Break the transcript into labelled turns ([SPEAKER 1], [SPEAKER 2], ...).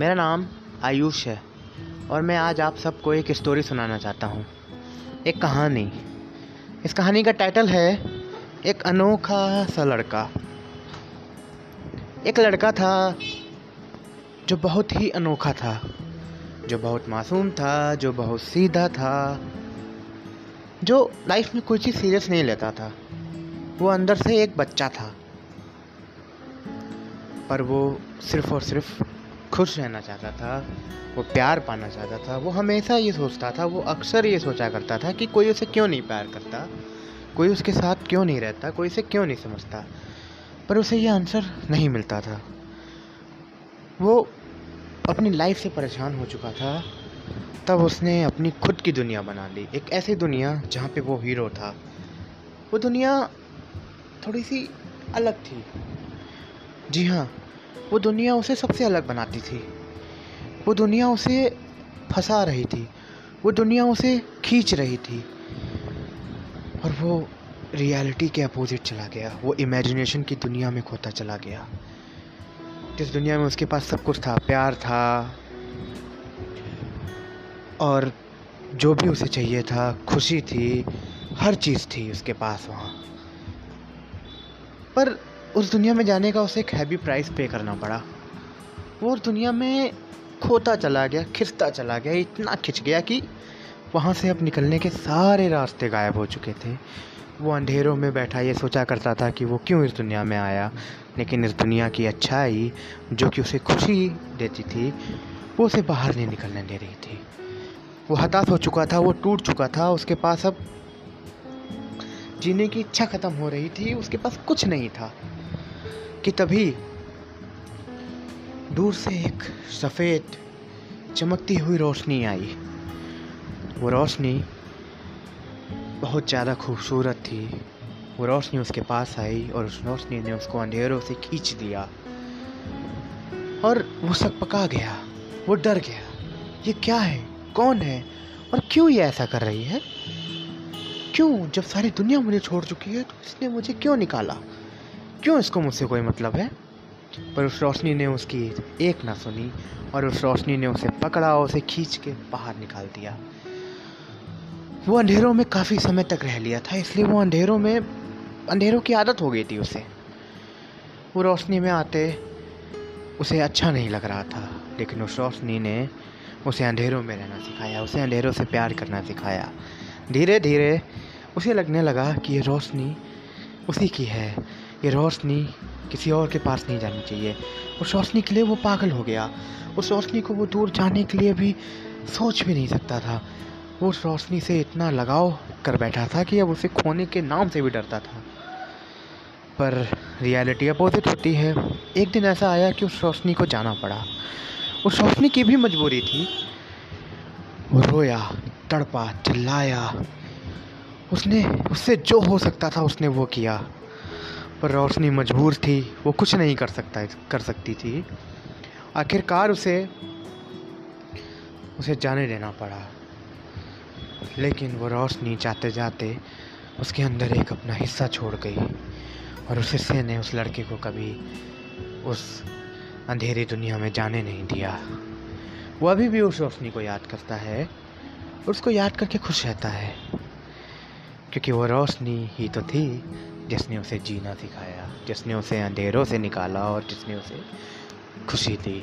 [SPEAKER 1] मेरा नाम आयुष है और मैं आज आप सबको एक स्टोरी सुनाना चाहता हूँ। एक कहानी। इस कहानी का टाइटल है, एक अनोखा सा लड़का। एक लड़का था जो बहुत ही अनोखा था, जो बहुत मासूम था, जो बहुत सीधा था, जो लाइफ में कोई चीज़ सीरियस नहीं लेता था। वो अंदर से एक बच्चा था, पर वो सिर्फ़ और सिर्फ़ खुश रहना चाहता था, वो प्यार पाना चाहता था, वो हमेशा ये सोचता था, वो अक्सर ये सोचा करता था कि कोई उसे क्यों नहीं प्यार करता, कोई उसके साथ क्यों नहीं रहता, कोई उसे क्यों नहीं समझता। पर उसे ये आंसर नहीं मिलता था। वो अपनी लाइफ से परेशान हो चुका था, तब उसने अपनी खुद की दुनिया बना ली, एक ऐसी दुनिया जहाँ पे वो हीरो था। वो दुनिया थोड़ी सी अलग थी। जी हाँ वो दुनिया उसे सबसे अलग बनाती थी। वो दुनिया उसे फंसा रही थी। वो दुनिया उसे खींच रही थी। और वो रियलिटी के अपोजिट चला गया। वो इमेजिनेशन की दुनिया में खोता चला गया। जिस दुनिया में उसके पास सब कुछ था, प्यार था, और जो भी उसे चाहिए था, खुशी थी, हर चीज़ थी उसके पास वहाँ। पर उस दुनिया में जाने का उसे एक हैवी प्राइस पे करना पड़ा। वो उस दुनिया में खोता चला गया, खिसता चला गया, इतना खिंच गया कि वहाँ से अब निकलने के सारे रास्ते गायब हो चुके थे। वो अंधेरों में बैठा ये सोचा करता था कि वो क्यों इस दुनिया में आया, लेकिन इस दुनिया की अच्छाई जो कि उसे खुशी देती थी, वो उसे बाहर नहीं निकलने दे रही थी। वो हताश हो चुका था, वो टूट चुका था, उसके पास अब जीने की इच्छा ख़त्म हो रही थी, उसके पास कुछ नहीं था। कि तभी दूर से एक सफ़ेद, चमकती हुई रोशनी आई। वो रोशनी बहुत ज़्यादा खूबसूरत थी। वो रोशनी उसके पास आई और उस रोशनी ने उसको अंधेरों से खींच दिया। और वो सक पका गया, वो डर गया। ये क्या है? कौन है? और क्यों ये ऐसा कर रही है? क्यों? जब सारी दुनिया मुझे छोड़ चुकी है तो इसने मुझे क्यों निकाला? क्यों इसको मुझसे कोई मतलब है? पर उस रोशनी ने उसकी एक ना सुनी और उस रोशनी ने उसे पकड़ा और उसे खींच के बाहर निकाल दिया। वो अंधेरों में काफ़ी समय तक रह लिया था, इसलिए वो अंधेरों में, अंधेरों की आदत हो गई थी उसे। वो रोशनी में आते उसे अच्छा नहीं लग रहा था, लेकिन उस रोशनी ने उसे अंधेरों में रहना सिखाया, उसे अंधेरों से प्यार करना सिखाया। धीरे धीरे उसे लगने लगा कि ये रोशनी उसी की है। ये रोशनी किसी और के पास नहीं जानी चाहिए। उस रोशनी के लिए वो पागल हो गया। उस रोशनी को वो दूर जाने के लिए भी सोच भी नहीं सकता था। वो उस रोशनी से इतना लगाव कर बैठा था कि अब उसे खोने के नाम से भी डरता था। पर रियलिटी अपोजिट होती है। एक दिन ऐसा आया कि उस रोशनी को जाना पड़ा। उस रोशनी की भी मजबूरी थी। वो रोया, तड़पा, चिल्लाया। उसने, उससे जो हो सकता था उसने वो किया। पर रोशनी मजबूर थी, वो कुछ नहीं कर सकता, कर सकती थी। आखिरकार उसे उसे जाने देना पड़ा। लेकिन वो रोशनी जाते जाते उसके अंदर एक अपना हिस्सा छोड़ गई और उस हिस्से ने उस लड़के को कभी उस अंधेरी दुनिया में जाने नहीं दिया। वो अभी भी उस रोशनी को याद करता है और उसको याद करके खुश रहता है। क्योंकि वो रोशनी ही तो थी जिसने उसे जीना सिखाया जिसने उसे अंधेरों से निकाला और जिसने उसे खुशी दी।